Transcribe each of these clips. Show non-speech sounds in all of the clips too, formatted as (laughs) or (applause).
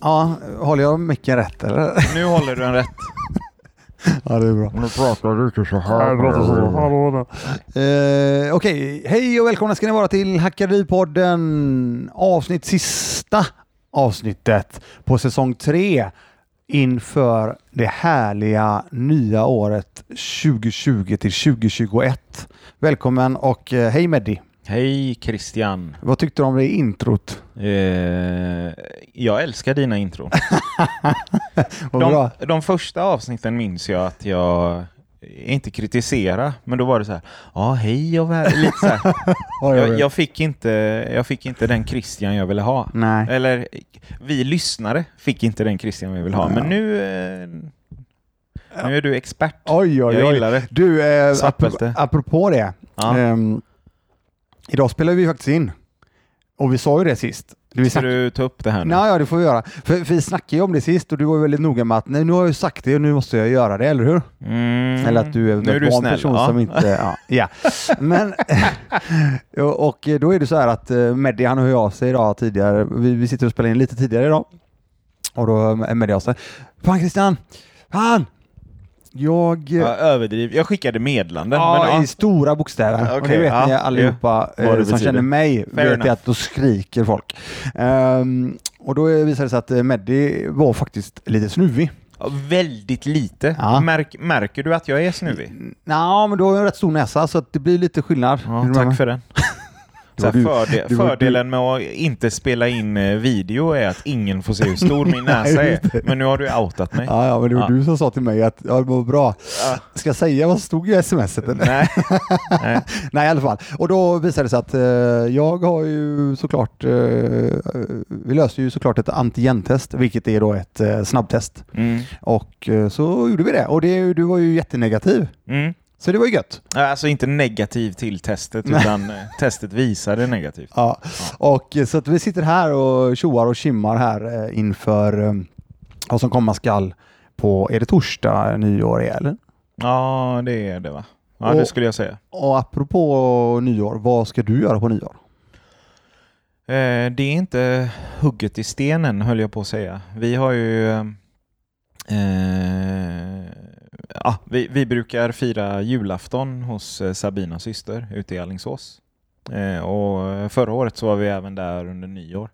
Ja, håller jag micken rätt eller? Nu håller du den rätt. (laughs) ja, det är bra. Nu pratar du inte så här. Eh, Okej, hej och välkomna ska ni vara till Hackeripodden avsnitt sista avsnittet på säsong tre inför det härliga nya året 2020 till 2021. Välkommen och eh, hej Meddi. Hej Christian. Vad tyckte du om det introt? Eh, jag älskar dina intron. (laughs) De, de första avsnitten minns jag att jag inte kritisera, men då var det så här, ja hej och väl, lite så här. (laughs) Ja, jag Jag, jag, fick inte, jag fick inte den Christian jag ville ha. Nej. Eller vi lyssnare fick inte den Christian vi vill ha, men nu, eh, nu är du expert. Oj, oj, Jag oj. gillar det. Du, eh, apropå, apropå det. Ja. ehm, idag spelar vi faktiskt in. Och vi sa ju det sist. Vi Ska snack- du ta upp det här nu? Ja, ja, det får vi göra. För, för vi snackade ju om det sist och du var väldigt noga med att nej, nu har jag sagt det och nu måste jag göra det, eller hur? Mm. Eller att du Nu är du var en snäll, person ja. som inte... (laughs) Ja, ja. Men... (laughs) och då är det så här att eh, Meddi, han hör av sig idag tidigare. Vi, vi sitter och spelar in lite tidigare idag. Och då är Meddi av sig. Fan Christian! Fan! Jag... Jag överdriv. Jag skickade meddelanden. Ja, men, ja. i stora bokstäver. och Okej, det vet ja, ni allihopa ja, eh, som betyder. känner mig. Fair vet enough. att då skriker folk. Ehm, och då visade det sig att eh, Meddi var faktiskt lite snuvig. Ja, väldigt lite. Ja. Märk, märker du att jag är snuvig? Ja, men du har ju en rätt stor näsa så det blir lite skillnad. Ja, tack för den. (laughs) Var här, du- förde, det var fördelen med att inte spela in eh, video är att ingen får se hur stor min (laughs) näsa är. Men nu har du outat mig. Ja, ja, men det var Ja. du som sa till mig att ja, det var bra. Ja. Ska jag säga vad som stod i smset? Nej. (laughs) Nej. Nej, i alla fall. Och då visade det sig att eh, jag har ju såklart, eh, vi löste ju såklart ett antigentest, vilket är då ett eh, snabbtest. Mm. Och eh, så gjorde vi det. Och det, du var ju jättenegativ. Mm. Så det var ju gött. Alltså inte negativ till testet, Nej. utan eh, testet visade negativt. Ja. Och eh, så att vi sitter här och tjoar och kimmar här eh, inför eh, vad som komma skall på, är det torsdag nyår är eller? Ja, det är det va? Ja, Och- det skulle jag säga. Och apropå nyår, vad ska du göra på nyår? Eh, det är inte hugget i stenen höll jag på att säga. Vi har ju... Eh, ja, vi, vi brukar fira julafton hos eh, Sabinas syster ute i Alingsås. Eh, och förra året så var vi även där under nyår.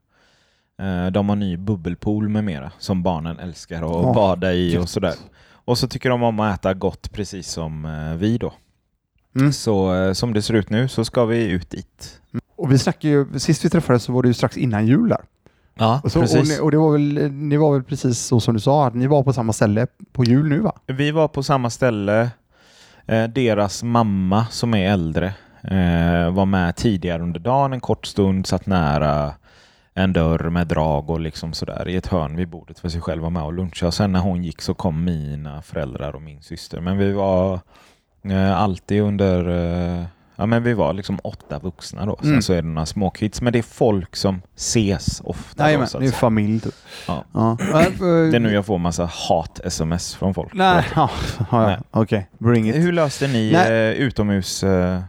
Eh, de har ny bubbelpool med mera som barnen älskar att Åh, bada i och sådär. Och så tycker de om att äta gott precis som vi då. Mm. Så som det ser ut nu så ska vi ut dit. Och vi snackade ju, sist vi träffades så var det ju strax innan jul där. Ja, Och, så, och, ni, och det var väl, ni var väl precis så som du sa, att ni var på samma ställe på jul nu va? Vi var på samma ställe. Eh, deras mamma som är äldre eh, var med tidigare under dagen en kort stund, satt nära en dörr med drag och liksom sådär i ett hörn vid bordet för sig själv var med och lunchade. Sen när hon gick så kom mina föräldrar och min syster. Men vi var eh, alltid under eh, Ja men vi var liksom åtta vuxna då. Sen Mm. så är det några småkids. Men det är folk som ses ofta. Nej men det är familj typ. Ja. Ja. Det är nu jag får massa hat-sms från folk. Nej, ja, ja, Nej. okej. Bring it. Hur löste ni Nej. eh, utomhus... Eh,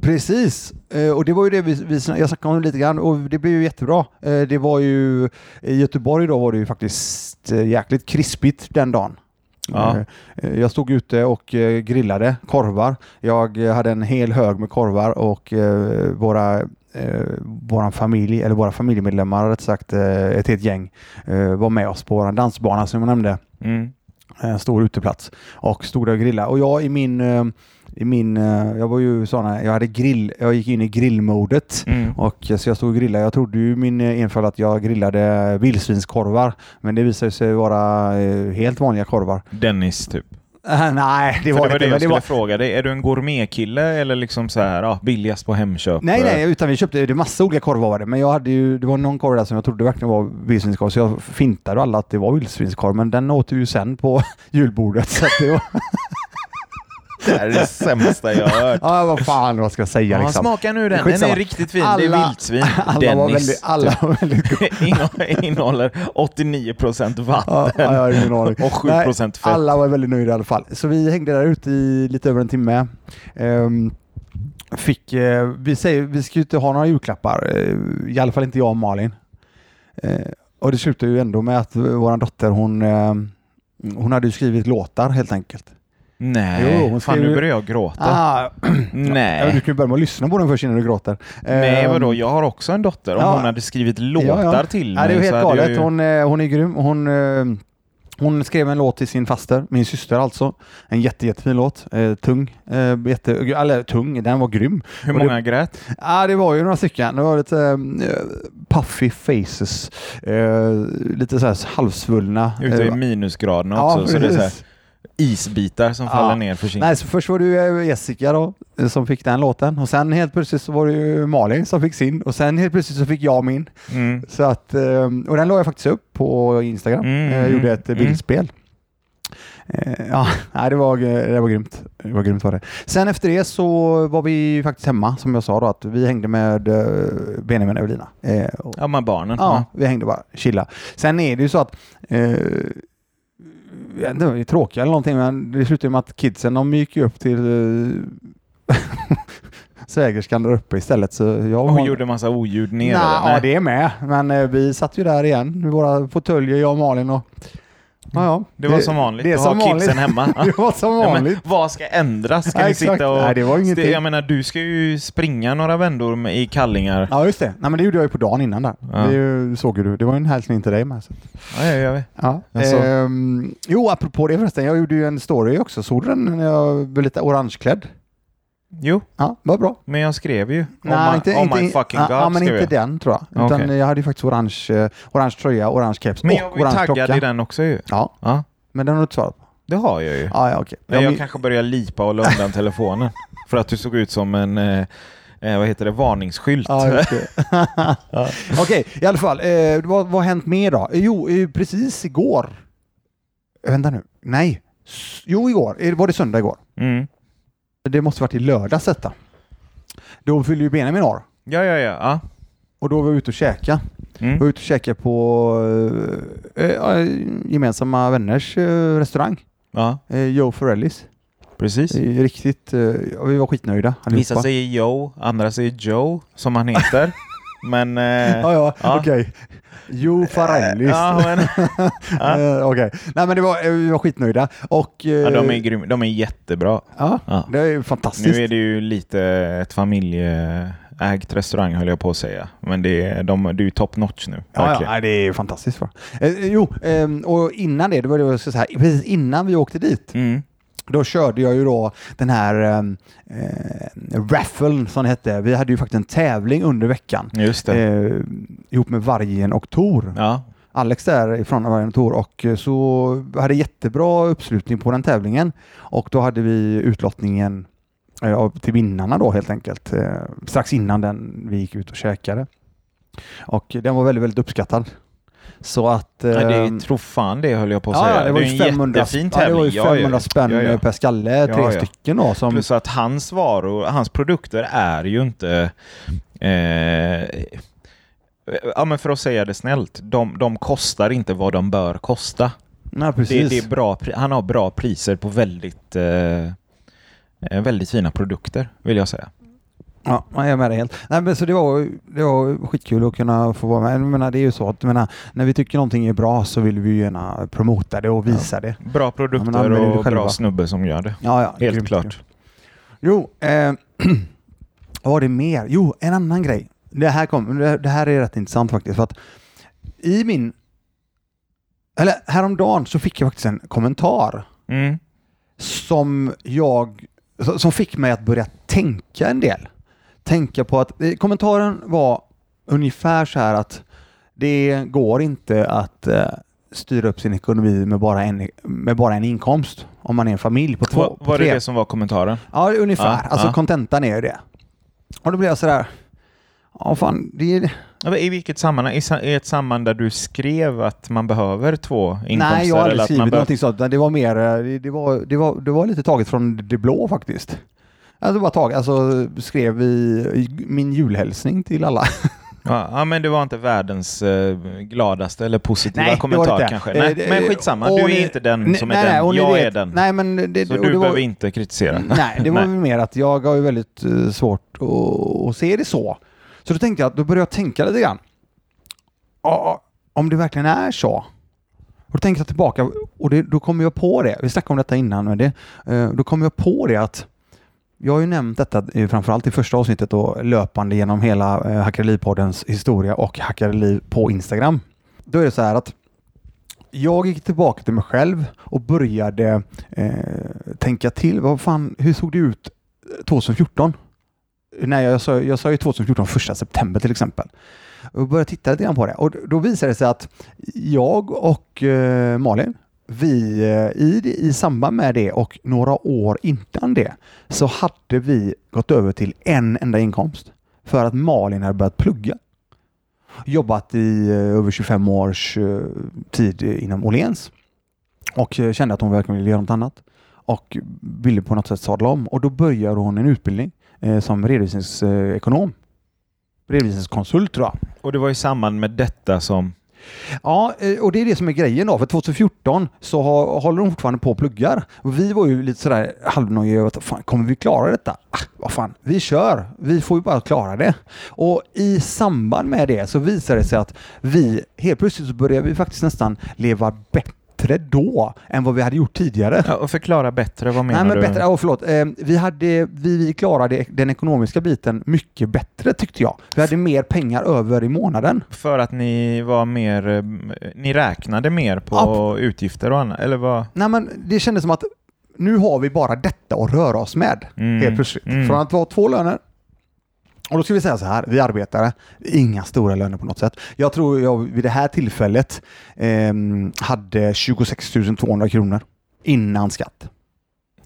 Precis, Eh, och det var ju det vi, vi jag snackade om lite grann och det blev ju jättebra. Det var ju, i Göteborg då var det ju faktiskt jäkligt krispigt den dagen. Ja. Eh, Jag stod ute och eh, grillade korvar. Jag eh, hade en hel hög med korvar och våra eh, våran familj, eller våra familjemedlemmar rätt sagt, eh, ett helt gäng, eh, var med oss på vår dansbana som jag nämnde mm. en stor uteplats och stod där och grillade. Och jag i min, eh, i min eh, jag var ju såna, jag hade grill, jag gick in i grillmodet Mm. och eh, så jag stod och grillade. Jag trodde ju min eh, enfald att jag grillade vildsvinskorvar, men det visade sig vara helt vanliga korvar. Dennis typ. Nej, det var det var det jag skulle var, fråga dig. Är du en gourmetkille eller liksom så här, ja, billigast på Hemköp? nej, nej, utan vi köpte det massa olika korvar det, men jag hade ju, det var någon korv där som jag trodde verkligen var vildsvinskorv, så jag fintade alla att det var vildsvinskorv, men den åt vi ju sen på (laughs) julbordet. Så det var, (laughs) Det här är det sämsta jag har hört. ja, vad fan, vad ska jag säga Ja, liksom? smaka nu den. Den är riktigt fin. det är Alla- vildsvin. (laughs) Alla var Dennis. väldigt, alla var väldigt typ. (laughs) Innehåller- Innehåller 89% vatten Ja, ja, och 7% fett. Alla var väldigt nöjda i alla fall. Så vi hängde där ute i lite över en timme. Ehm, fick, eh, vi, säger, vi ska ju inte ha några julklappar, eh, i alla fall inte jag och Malin. Eh, Och det slutade ju ändå med att vår dotter hon, hon hade ju skrivit låtar helt enkelt. Nej, Jo, hon fan skrev nu ju- börjar jag gråta. Ah, (clears throat) ja, Nej. du kan ju börja med att lyssna på den först innan du gråter. Nej, Ehm, vadå? Jag har också en dotter. Om ja. hon hade skrivit låtar Ja, ja. till Ja, det är mig helt galet. ju... Hon, eh, hon är grym. Hon, eh, hon skrev en låt till sin faster, min syster alltså. En jätte, jättefin låt. Eh, tung. Eh, jätte, eller tung, den var grym. Hur och det- många grät? Ja, det var ju några stycken. Det var lite eh, puffy faces. Eh, lite så här halvsvullna. Ute i Eh, minusgraderna ja, också. så det är så här. Isbitar som Ja. faller ner för sin... Nej, så först var det ju eh, Jessica då, eh, som fick den låten. Och sen helt plötsligt så var det ju Malin som fick sin. Och sen helt plötsligt så fick jag min. Mm. Så att, eh, och den la jag faktiskt upp på Instagram. Mm, Jag gjorde ett eh, mm. bildspel. Eh, Ja, (laughs) nej, det var, det var grymt. Det var grymt var det. Sen efter det så var vi faktiskt hemma, som jag sa då, att vi hängde med eh, Benjamin och Evelina. Eh, Ja, med barnen. ja, vi hängde bara, chilla. Sen är det ju så att inte, det är tråkigt eller någonting, men det slutade med att kidsen de gick ju upp till eh, (laughs) svägerskan där uppe istället. Så jag Och var- gjorde massa oljud nere. Där. ja, det är med. Men eh, vi satt ju där igen med våra fåtöljer, jag och Malin. Och, ja, ja. det var som vanligt det är att som ha vanligt. kidsen hemma. Ja. (laughs) det var som Ja, vanligt. vad ska ändras? Ska Ja, sitta och... Nej, det var ingenting. Det- Jag menar, du ska ju springa några vändor med, i kallingar. Ja, just det. Nej, men det gjorde jag ju på dagen innan där. Ja. Det ju- såg ju du. Det var ju en hälsning till dig med. Så. Ja, ja, ja. Ja. Alltså. Ehm, jo, apropå det förresten. Jag gjorde ju en story också. Såg du den när jag var lite orangeklädd? Jo, Ja, vad bra. men jag skrev ju. Nej, oh my, inte, oh inte, my fucking ja, god ja, men inte jag. den tror jag. Utan Okej. jag hade ju faktiskt orange, eh, orange tröja, orange keps Men och jag var ju orange taggad klocka. i den också ju. Ja, Ja, men den har du inte svarat på. det har jag ju. Ja, ja, okej. Men jag Ja, kanske börjar lipa och la undan telefonen. (laughs) För att du såg ut som en, eh, eh, vad heter det, varningsskylt. Ja, just det. (laughs) (laughs) Okej, i alla fall. Eh, vad, har hänt mer då? Eh, Jo, precis igår. Vänta nu. Nej. Jo, igår. Var det söndag igår? Mm. Det måste varit i lördags detta. Då fyllde ju Benjamin år. Ja, ja, ja. ja. Och då var vi ute och käka. Vi var Mm. ute och käka på eh, gemensamma vänners eh, restaurang. ja Eh, Joe Forellis. precis. Riktigt. Vi var skitnöjda Vissa allihopa. säger Joe, andra säger Joe, som han heter. (laughs) men... Eh, (laughs) Ja, ja, Ja. okej. Joe Forellis. ja, men (laughs) Ja. Eh, Okej. Nej men det var, eh, vi var skitnöjda. Och, eh, ja, de, är grym, de är jättebra. ja, Ja. det är fantastiskt. Nu är det ju lite ett familjeägt restaurang höll jag på att säga. Men det är, de, det är ju top notch nu. Ja, ja, det är fantastiskt bra. Eh, jo, ehm, och innan det, det var det skulle säga, precis innan vi åkte dit, Mm. Då körde jag ju då den här ehm, eh, raffeln som det hette. Vi hade ju faktiskt en tävling under veckan Just det. eh, ihop med Vargen och Tor. Ja. Alex där ifrån Vargen och Tor och eh, så hade jättebra uppslutning på den tävlingen och då hade vi utlottningen eh, till vinnarna då helt enkelt eh, strax innan den vi gick ut och käkade. Och den var väldigt, väldigt uppskattad. Så att... Nej, det ehm, är, tro fan det höll jag på att ja, säga. ja, det var ju en 500, jättefin ja, det var ju tävling. Ja, 500 ja. spänn Ja, ja. per skalle, tre Ja, ja. stycken då. Som, Plus att hans varor, hans produkter är ju inte... Eh, ja, men för att säga det snällt, de, de kostar inte vad de bör kosta. nej, Det, det är bra, han har bra priser på väldigt, eh, eh, väldigt fina produkter, vill jag säga. Ja, jag är med dig helt. Nej, men så det var, det var skitkul att kunna få vara med. Jag menar, det är ju så att menar, när vi tycker någonting är bra så vill vi ju gärna promota det och visa det. Bra Ja, produkter men använder det och bra snubbe som gör det. Ja, ja, Helt grymt, klart. grymt. Jo, eh, (clears throat) vad var det mer? Jo, en annan grej. Det här, kom, det här är rätt intressant faktiskt. För att I min... Eller häromdagen så fick jag faktiskt en kommentar Mm. som jag... Som fick mig att börja tänka en del. Tänka på att... eh, Kommentaren var ungefär så här att det går inte att eh, styra upp sin ekonomi med bara en, med bara en inkomst om man är en familj på två. Var, på var det tre. det som var kommentaren? Ja, ungefär. Ja, alltså ja. kontentan är ju det. Och då blir jag sådär, ja fan, det är... I vilket sammanhang? I, ett sammanhang där du skrev att man behöver två inkomster? Nej, jag har aldrig skrivit någonting sånt. Det var mer, eh, det, var, det, var, det var lite taget från det blå faktiskt. Alltså bara tag, alltså skrev i, i min julhälsning till alla. (laughs) Ja, men det var inte världens eh, gladaste eller positiva Nej, kommentar kanske. Eh, Nej, det- men skitsamma, du är ni- inte den Nej, som är nej, den, och ni jag vet- är den. Nej, men det, så du behöver var, inte kritisera. (laughs) Nej, det var väl mer att jag har ju väldigt eh, svårt att, att se det så. Så då tänkte jag då började jag tänka lite grann. Om det verkligen är så. Och då tänker jag tillbaka och det, då kommer jag på det. Vi snackade om detta innan, men det, eh, då kommer jag på det att jag har ju nämnt detta eh, framförallt i första avsnittet och löpande genom hela eh, Hackareliv-poddens historia och Hackareliv på Instagram. Då är det så här att jag gick tillbaka till mig själv och började eh, tänka till. Vad fan, hur såg det ut eh, 2014? Nej, jag sa, jag sa ju 2014 första september till exempel. Och började titta lite grann på det och då visade det sig att jag och eh, Malin, vi eh, i, i samband med det och några år innan det så hade vi gått över till en enda inkomst för att Malin hade börjat plugga. Jobbat i eh, över 25 års eh, tid inom Åhléns och kände att hon verkligen ville göra något annat och ville på något sätt sadla om och då började hon en utbildning som redovisningsekonom. Redovisningskonsult tror jag. Och det var i samband med detta som... Ja, eh, och det är det som är grejen då. För 2014 så har, håller de fortfarande på och pluggar. Och vi var ju lite sådär halvnojiga. att, Fan, kommer vi klara detta? Ah, vad fan, vi kör. Vi får ju bara klara det. Och i samband med det så visar det sig att vi helt plötsligt så börjar vi faktiskt nästan leva bättre då än vad vi hade gjort tidigare. Ja, och förklara bättre, vad menar Nej, men du? bättre, oh, förlåt. Eh, vi, hade, vi, vi klarade den ekonomiska biten mycket bättre tyckte jag. Vi hade mer pengar över i månaden. För att ni var mer... eh, Ni räknade mer på utgifter och annat? Eller vad? Nej, men det kändes som att nu har vi bara detta att röra oss med Mm. helt plötsligt. Mm. Från att vara två löner och då ska vi säga så här, vi arbetare, inga stora löner på något sätt. Jag tror jag vid det här tillfället ehm, hade 26 200 kronor innan skatt.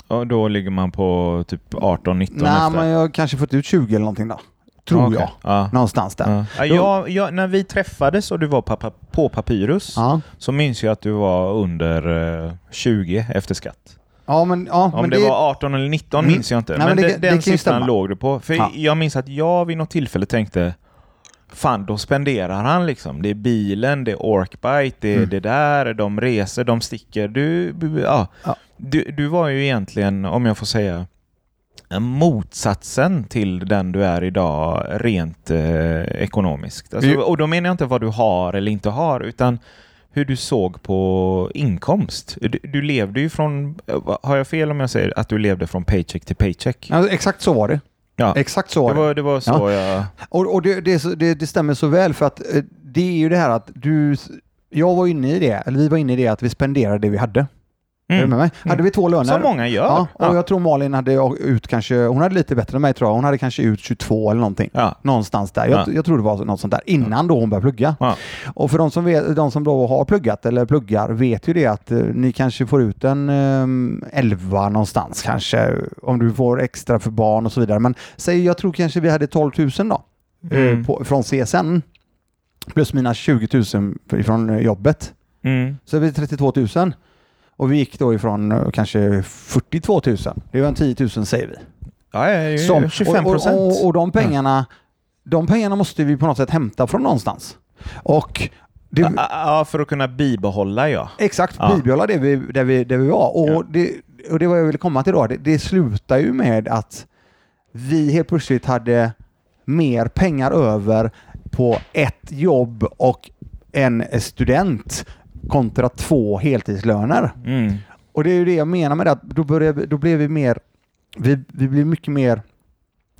Och då ligger man på typ 18-19 Nej, efter? men jag har kanske fått ut 20 eller någonting då. Tror Okej. jag. Ja. Någonstans där. Ja. Ja, jag, jag, när vi träffades och du var på, på Papyrus Ja. så minns jag att du var under eh, 20 efter skatt. Ja, men, ja, Om men det, var 18 eller 19 Mm. minns jag inte. Nej, men men det- det, det den ju siffran låg du på. För Ja. jag minns att jag vid något tillfälle tänkte Fan, då spenderar han liksom. Det är bilen, det är Orkbite, det är Mm. det där, de reser, de sticker. Du, ja. Ja. Du, du var ju egentligen, om jag får säga, motsatsen till den du är idag rent eh, ekonomiskt. Alltså, och då menar jag inte vad du har eller inte har, utan hur du såg på inkomst. Du, du levde ju från, har jag fel om jag säger att du levde från paycheck till paycheck? Ja, exakt så var det. Ja. Exakt så var Det var, det var så Ja. jag... Och, och det, det, det, det stämmer så väl för att eh, det är ju det här att du... Jag var inne i det, eller vi var inne i det att vi spenderade det vi hade. Är du med mig? Hade vi två löner? Som många gör. Ja, och ja. jag tror Malin hade ut kanske, hon hade lite bättre än mig tror jag. Hon hade kanske ut 22 eller någonting. Ja. Någonstans där. Jag, Ja. jag tror det var något sånt där. Innan då hon började plugga. Och för de som, vet, de som då har pluggat eller pluggar vet ju det att eh, ni kanske får ut en eh, 11 någonstans kanske. Om du får extra för barn och så vidare. Men säg, jag tror kanske vi hade 12 000 då. Mm. Eh, på, från CSN. Plus mina 20 000 från jobbet. Mm. Så är vi 32 000. Och vi gick då ifrån eh, kanske 42 000. Det var en 10 000 säger vi. Ja, ja, ja, Som- 25 och, procent. och, och, och de pengarna, de pengarna måste vi på något sätt hämta från någonstans. Och det, Ja, ja, för att kunna bibehålla ja. exakt, Ja. bibehålla det vi, där, vi, där vi var. Och, Ja. det, och det var jag ville komma till då. Det, det slutar ju med att vi helt plötsligt hade mer pengar över på ett jobb och en student kontra två heltidslöner. Mm. Och det är ju det jag menar med det, att då, började, då blev vi mer, vi, vi blev mycket mer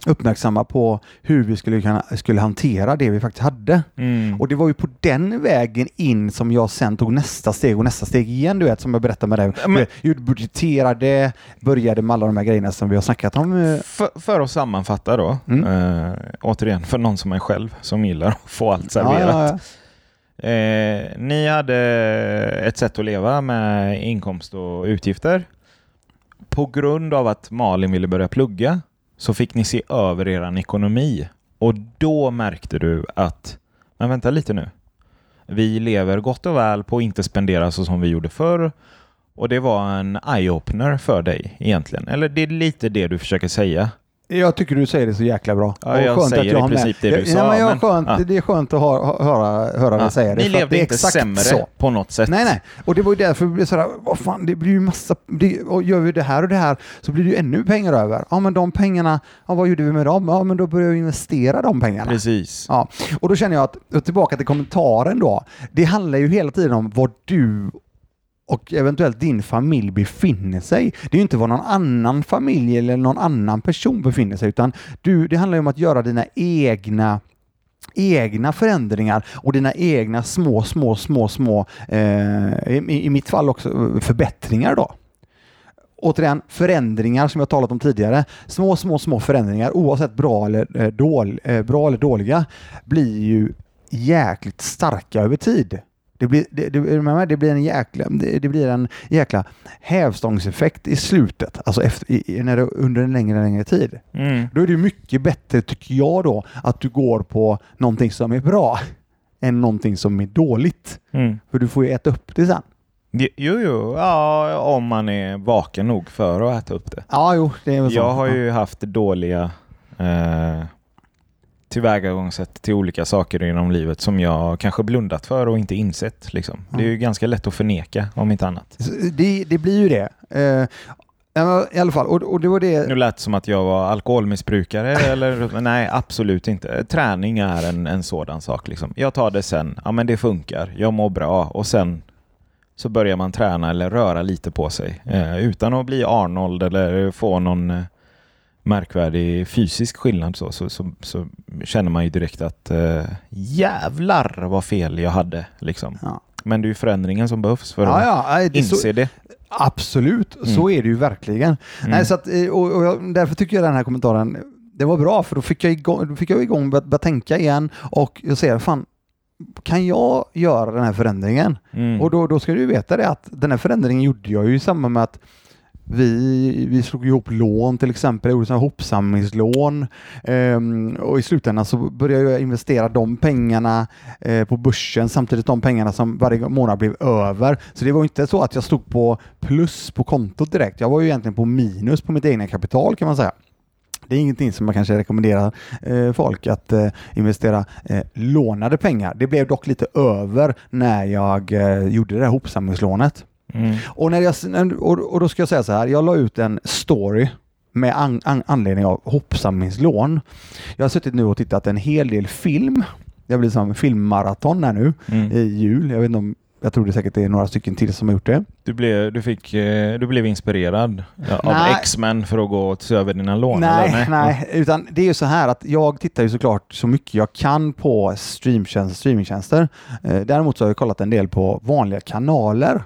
uppmärksamma på hur vi skulle, kunna, skulle hantera det vi faktiskt hade. Mm. Och det var ju på den vägen in som jag sen tog nästa steg och nästa steg igen, du vet, som jag berättade med dig. Men- Jag budgeterade, började med alla de här grejerna som vi har snackat om. För, för att sammanfatta då, Mm. eh, återigen för någon som är själv som gillar att få allt serverat. Ja, ja, ja. Eh, ni hade ett sätt att leva med inkomst och utgifter. På grund av att Malin ville börja plugga så fick ni se över er ekonomi och då märkte du att, men vänta lite nu. Vi lever gott och väl på att inte spendera så som vi gjorde förr och det var en eye-opener för dig egentligen. Eller det är lite det du försöker säga. Jag tycker du säger det så jäkla bra. Ja, jag skönt säger jag i har med. princip det du ja, sa, Men jag men- skönt, ja. Det är skönt att höra, höra dig säga det. Ni att levde det är inte exakt sämre så. på något sätt. Nej, nej. Och det var ju därför det blev sådär, vad fan, det blir ju massa, det, och gör vi det här och det här så blir det ju ännu pengar över. Ja, men de pengarna, ja, vad gjorde vi med dem? Ja, men då började vi investera de pengarna. Precis. Ja, och då känner jag att, tillbaka till kommentaren då, det handlar ju hela tiden om var du och eventuellt din familj befinner sig. Det är ju inte var någon annan familj eller någon annan person befinner sig, utan du, det handlar ju om att göra dina egna egna förändringar och dina egna små, små, små, små, eh, i, i mitt fall också förbättringar då. Återigen, förändringar som jag talat om tidigare. Små, små, små förändringar, oavsett bra eller, eh, dål, eh, bra eller dåliga, blir ju jäkligt starka över tid. Det blir, det, det, det blir en jäkla, det, det blir en jäkla hävstångseffekt i slutet, alltså efter, i, när det, under en längre, längre tid. Mm. Då är det mycket bättre, tycker jag då, att du går på någonting som är bra än någonting som är dåligt. Mm. För du får ju äta upp det sen. Jo, jo, ja, om man är vaken nog för att äta upp det. Ja, jo, det är så. Jag har ju haft dåliga eh, tillvägagångssätt till olika saker inom livet som jag kanske blundat för och inte insett. Liksom. Det är ju ganska lätt att förneka om inte annat. Så Det, det blir ju det. Eh, I alla fall, och, och det var det. Nu lät det som att jag var alkoholmissbrukare (laughs) eller nej, absolut inte. Träning är en, en sådan sak. Liksom. Jag tar det sen, ja men det funkar, jag mår bra och sen så börjar man träna eller röra lite på sig eh, utan att bli Arnold eller få någon eh, märkvärdig fysisk skillnad så, så, så, så känner man ju direkt att eh, jävlar vad fel jag hade. Liksom. Ja. Men det är ju förändringen som behövs för Ja, att ja, det är så, inse det. absolut. Så är det ju verkligen. Nej, så att, eh, och, och därför tycker jag den här kommentaren, det var bra för då fick jag igång, då fick jag igång börja, börja tänka igen och jag säger fan, kan jag göra den här förändringen? Mm. Och då, då ska du veta det att den här förändringen gjorde jag ju i samband med att vi, vi slog ihop lån till exempel, jag gjorde sådana här hopsamlingslån Ehm, och i slutändan så började jag investera de pengarna eh, på börsen samtidigt de pengarna som varje månad blev över. Så det var inte så att jag stod på plus på kontot direkt. Jag var ju egentligen på minus på mitt egna kapital kan man säga. Det är ingenting som man kanske rekommenderar eh, folk att eh, investera eh, lånade pengar. Det blev dock lite över när jag eh, gjorde det här hopsamlingslånet. Mm. Och, när jag, och, då ska jag säga så här, jag la ut en story med an, an, anledning av hopsamlingslån. Jag har suttit nu och tittat en hel del film. Det blir som filmmaraton här nu Mm. i jul. Jag vet inte om jag tror det säkert är några stycken till som har gjort det. Du blev, du fick, eh, du blev inspirerad ja, av. X-Men för att gå och se över dina lån? Nej, eller? nej, utan det är ju så här att jag tittar ju såklart så mycket jag kan på streamtjänst, streamingtjänster. Eh, däremot så har jag kollat en del på vanliga kanaler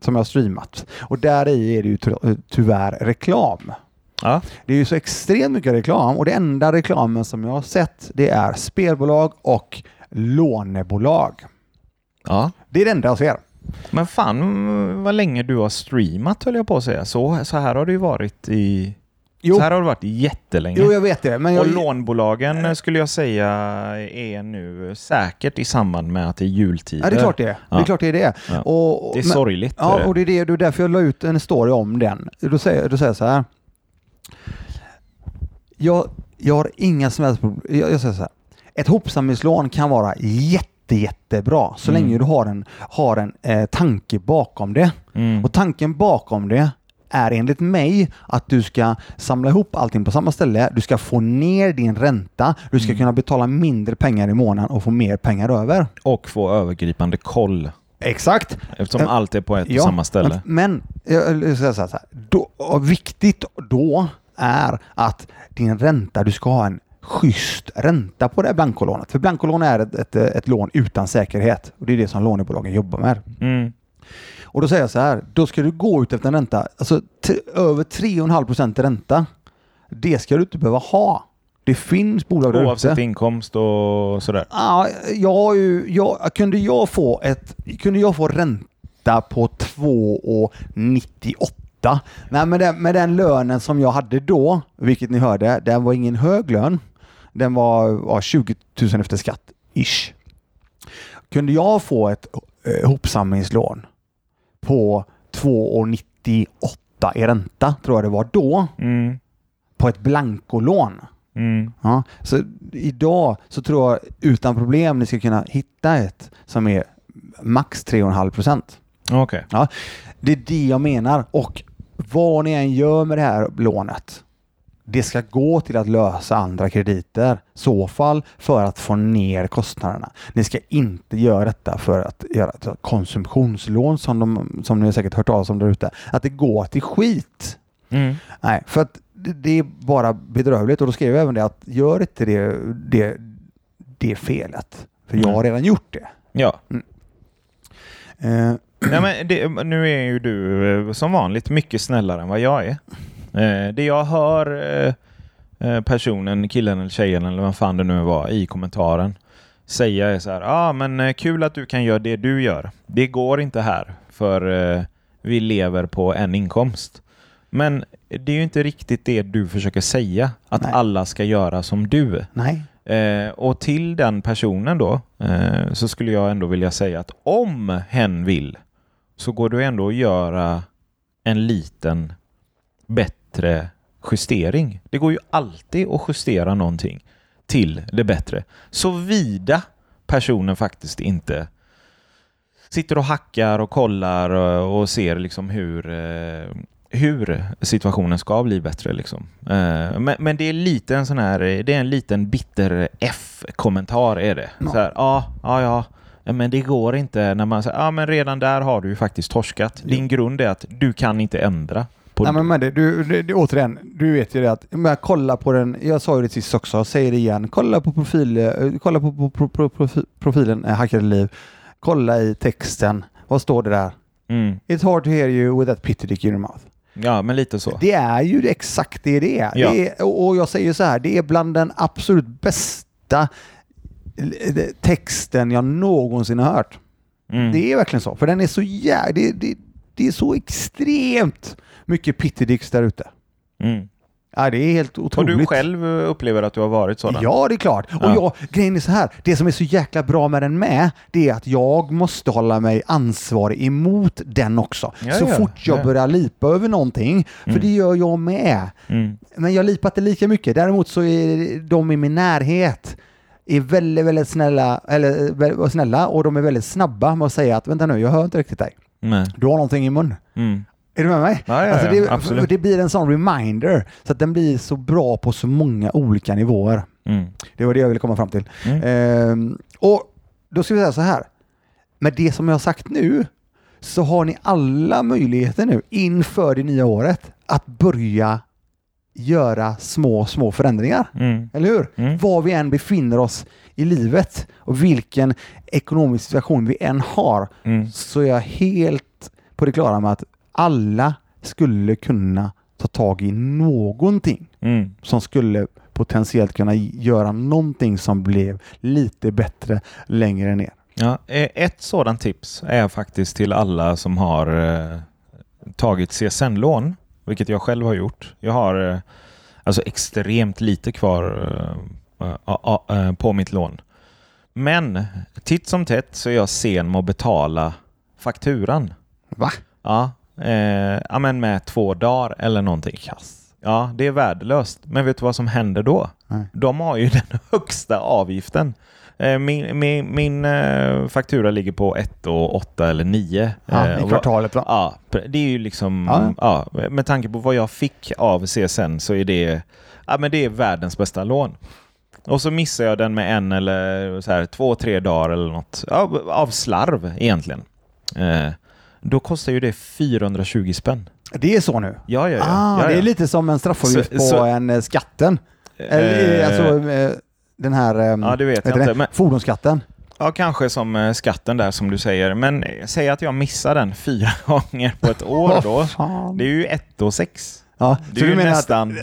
som jag har streamat och där i är det ju ty- tyvärr reklam. Ja. Det är ju så extremt mycket reklam och det enda reklamen som jag har sett det är spelbolag och lånebolag. ja. Det är det enda jag ser. Men fan vad länge du har streamat höll jag på att säga. Så, så här har det ju varit i... Jo, Så här har det varit jättelänge. jo jag vet det. Men jag, Och lånbolagen eh, skulle jag säga är nu säkert i samband med att det är jultider. ja, det är klart det är. Det Ja. är klart det är det. Ja. Och, Det är men- sorgligt. Ja, det. och det är, det, det är därför jag la ut en story om den. Då säger, då säger jag så här. Jag, jag har inga som helst problem. Jag, jag säger så här. Ett hopsamlingslån kan vara jätte, jättebra så Mm. länge du har en, har en eh, tanke bakom det. Mm. Och tanken bakom det är enligt mig att du ska samla ihop allting på samma ställe. Du ska få ner din ränta. Du ska Mm. kunna betala mindre pengar i månaden och få mer pengar över. Och få övergripande koll Exakt. eftersom Ja. allt är på ett och samma ställe. Men, jag ska säga så här, då, viktigt då är att din ränta, du ska ha en schysst ränta på det här blankolånet. För blankolån är ett, ett, ett lån utan säkerhet och det är det som lånebolagen jobbar med. Mm. Och då säger jag så här, då ska du gå ut efter en ränta, alltså över 3,5 procent ränta. Det ska du inte behöva ha. Det finns bolag där Oavsett ute. inkomst och sådär. Ja, jag jag, kunde, jag få ett, kunde jag få ränta på 2,98 Nej, med den, med den lönen som jag hade då, vilket ni hörde, den var ingen hög lön. Den var ja, 20 000 efter skatt, ish. Kunde jag få ett eh, hopsamlingslån på 2,98 i ränta, tror jag det var då, Mm. på ett blankolån. Mm. Ja, så idag så tror jag utan problem ni ska kunna hitta ett som är max 3,5 procent. Okej. Det är det jag menar och vad ni än gör med det här lånet det ska gå till att lösa andra krediter. Så fall för att få ner kostnaderna. Ni ska inte göra detta för att göra konsumtionslån som, de, som ni säkert hört talas om där ute. Att det går till skit. Mm. Nej, för att det, är bara bedrövligt och då skrev jag även det att gör inte det, det, det felet. För jag har redan gjort det. Ja. Eh, Nej, men det, nu är ju du eh, som vanligt mycket snällare än vad jag är. Eh, det jag hör eh, eh, personen, killen eller tjejen eller vad fan det nu var i kommentaren säga är så här. Ja, ah, men kul att du kan göra det du gör. Det går inte här för vi lever på en inkomst. Men det är ju inte riktigt det du försöker säga, att Nej. alla ska göra som du. nej, Eh, och till den personen då eh, så skulle jag ändå vilja säga att om hen vill så går det ändå att göra en liten bättre justering. Det går ju alltid att justera någonting till det bättre. Såvida personen faktiskt inte sitter och hackar och kollar och, ser liksom hur, eh, hur situationen ska bli bättre. Liksom. Eh, men, men det är lite en sån här, det är en liten bitter F-kommentar är det. Ja. Så här, ja, ja, ja. Men det går inte när man säger, ja men redan där har du ju faktiskt torskat. Din grund är att du kan inte ändra Nej, men, men det, du, det, återigen, du vet ju det att, men kolla på den, jag sa ju det sist också, jag säger det igen, kolla på, profil, eh, kolla på, på, på, på profi- profilen eh, Hackade Liv, kolla i texten, vad står det där? Mm. It's hard to hear you with that pity dick in your mouth. Ja, men lite så. Det är ju exakt det det är. Ja. det är. Och och jag säger så här, det är bland den absolut bästa eh, texten jag någonsin har hört. Mm. Det är verkligen så, för den är så jä... det, det, det är så extremt mycket pittidicks där ute. Mm. Ja, det är helt Och otroligt. du själv upplever att du har varit sådan? Ja, det är klart. Och Ja. jag, grejen är så här, det som är så jäkla bra med den med, det är att jag måste hålla mig ansvarig emot den också. Ja, så ja, fort jag ja. börjar lipa över någonting, för Mm. det gör jag med. Mm. Men jag lipar inte lika mycket. Däremot så är de i min närhet är väldigt, väldigt snälla, eller snälla och de är väldigt snabba med att säga att vänta nu, jag hör inte riktigt dig. Nej. Du har någonting i mun. Mm. Är du med mig? Ja, ja, alltså det, absolut. det blir en sån reminder så att den blir så bra på så många olika nivåer. Mm. Det var det jag ville komma fram till. Mm. Ehm, och då ska vi säga så här. Med det som jag har sagt nu så har ni alla möjligheter nu inför det nya året att börja göra små, små förändringar. Mm. Eller hur? Mm. Var vi än befinner oss i livet och vilken ekonomisk situation vi än har Mm. så är jag helt på det klara med att alla skulle kunna ta tag i någonting Mm. som skulle potentiellt kunna göra någonting som blev lite bättre längre ner. Ja, eh, ett sådant tips är faktiskt till alla som har eh, tagit CSN-lån, vilket jag själv har gjort. Jag har eh, alltså extremt lite kvar eh, på mitt lån. Men titt som tätt så är jag sen med att betala fakturan. Va? Ja, eh, ja men med två dagar eller någonting. Ja, det är värdelöst. Men vet du vad som händer då? Nej. De har ju (laughs) den högsta avgiften. Eh, Min, min, min eh, faktura ligger på 1 och 8 eller 9. Ja, Eh, I och kvartalet va? Ja, det är ju liksom, Ja. ja. med tanke på vad jag fick av CSN så är det, ja, men det är världens bästa lån. Och så missar jag den med en eller så här, två, tre dagar eller något. Ja, av slarv egentligen. Då kostar ju det 420 spänn. Det är så nu? Ja, ja, ja. Ah, ja, Det ja. är lite som en straffavgift på så- en eh, skatten. Eller, Eh, alltså eh, den här Ja, det vet jag det? inte, men- fordonsskatten. Ja, kanske som skatten där som du säger. Men säg att jag missar den fyra (laughs) gånger på ett år då. Fan? Det är ju 1 och 6. (laughs) Ja, Det är ju nästan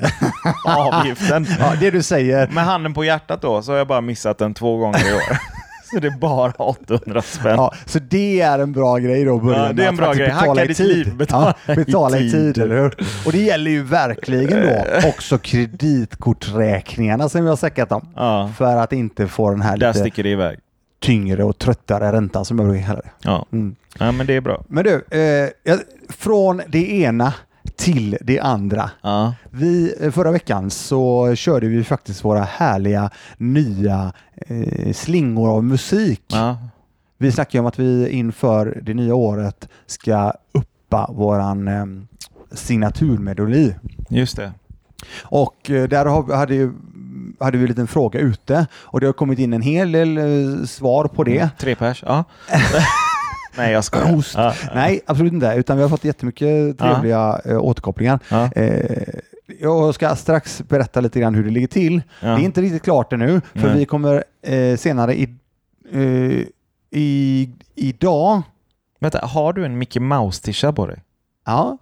avgiften. Att, ja, det du säger. Med handen på hjärtat då så har jag bara missat den två gånger i år. (laughs) (laughs) så det är bara 800 spänn. Ja, så det är en bra grej då att börja Ja, det är en bra grej. betala Hacka i tid. liv, betala ja, betala i tid, eller hur? Och det gäller ju verkligen då också kreditkorträkningarna som vi har snackat om. Ja, För att inte få den här där lite sticker det iväg. tyngre och tröttare räntan som jag brukar kalla det. Ja. Mm. ja, men det är bra. Men du, eh, från det ena till det andra. Ja. Vi, eh, förra veckan så körde vi faktiskt våra härliga nya eh, slingor av musik. Ja. Vi snackade om att vi inför det nya året ska uppa våran eh, signaturmelodi. Just det. Och eh, där hade, ju- hade vi en liten fråga ute och det har kommit in en hel del eh, svar på det. Tre pers. Ja. (laughs) Nej, jag skojar. Host. Ja. Nej, absolut inte. Utan vi har fått jättemycket trevliga eh, återkopplingar. Ja. Eh, jag ska strax berätta lite grann hur det ligger till. Det är inte riktigt klart ännu, för Nej. vi kommer eh, senare i, eh, i, idag Vänta, har du en Mickey Mouse-tisha på dig? Ja,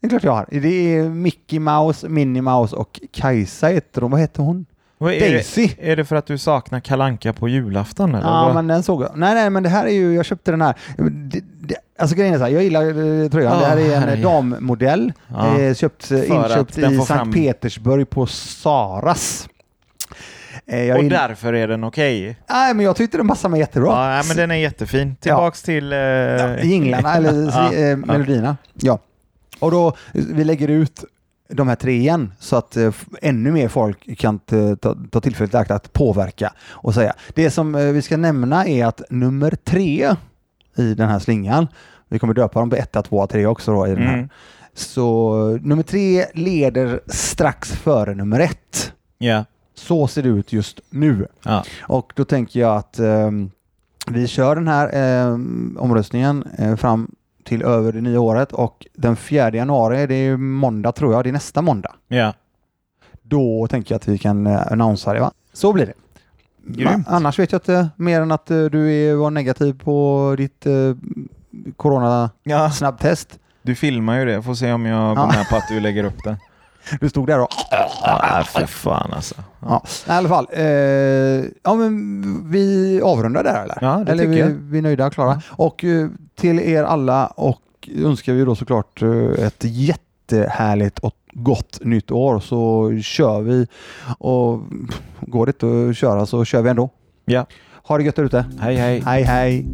det är klart jag har. Det är Mickey Mouse, Minnie Mouse och Kajsa heter hon. Vad heter hon? Är Daisy. det, är det för att du saknar kalanka på julafton? Eller? Ja, vad? men den såg jag. Nej, nej, men det här är ju, jag köpte den här. Det, det, alltså grejen är så här, jag gillar eh, tröjan. Ja, det här är en herregud. dammodell. Ja. Eh, köpt, eh, För inköpt i Sankt fram- Petersburg på Saras. Eh, jag Och gill- därför är den okej? Nej, men jag tyckte den passade mig jättebra. Ja, nej, men den är jättefin. Tillbaks till... Eh, Ja, jinglarna eller (laughs) Ja, eh, ja. melodierna. Ja. Och då, vi lägger ut de här tre igen så att eh, ännu mer folk kan ta, ta tillfället i akt att påverka och säga. Det som eh, vi ska nämna är att nummer tre i den här slingan, vi kommer döpa dem på 1, 2, 3 också då i den här. Mm. Så nummer tre leder strax före nummer ett. Ja. Så ser det ut just nu. Ja. Och då tänker jag att ehm, vi kör den här ehm, omröstningen eh, fram till över det nya året och den 4 januari, det är måndag tror jag, det är nästa måndag. ja. Då tänker jag att vi kan uh, annonsera det va? Så blir det. Grymt. Annars vet jag inte mer än att eh, du är, var negativ på ditt uh, coronasnabbtest. Du filmar ju det. Får se om jag går Ja. med på att du lägger upp den. Du stod där och... Ja, för fan alltså. Ja, i alla fall. Eh, ja, men vi avrundar där eller? Ja, det eller tycker vi, jag. vi är nöjda och klara. Och eh, till er alla och önskar vi då såklart eh, ett jättehärligt och gott nytt år så kör vi och går det inte att köra så kör vi ändå. Ja. Ha det gött där ute. Hej hej. Hej hej!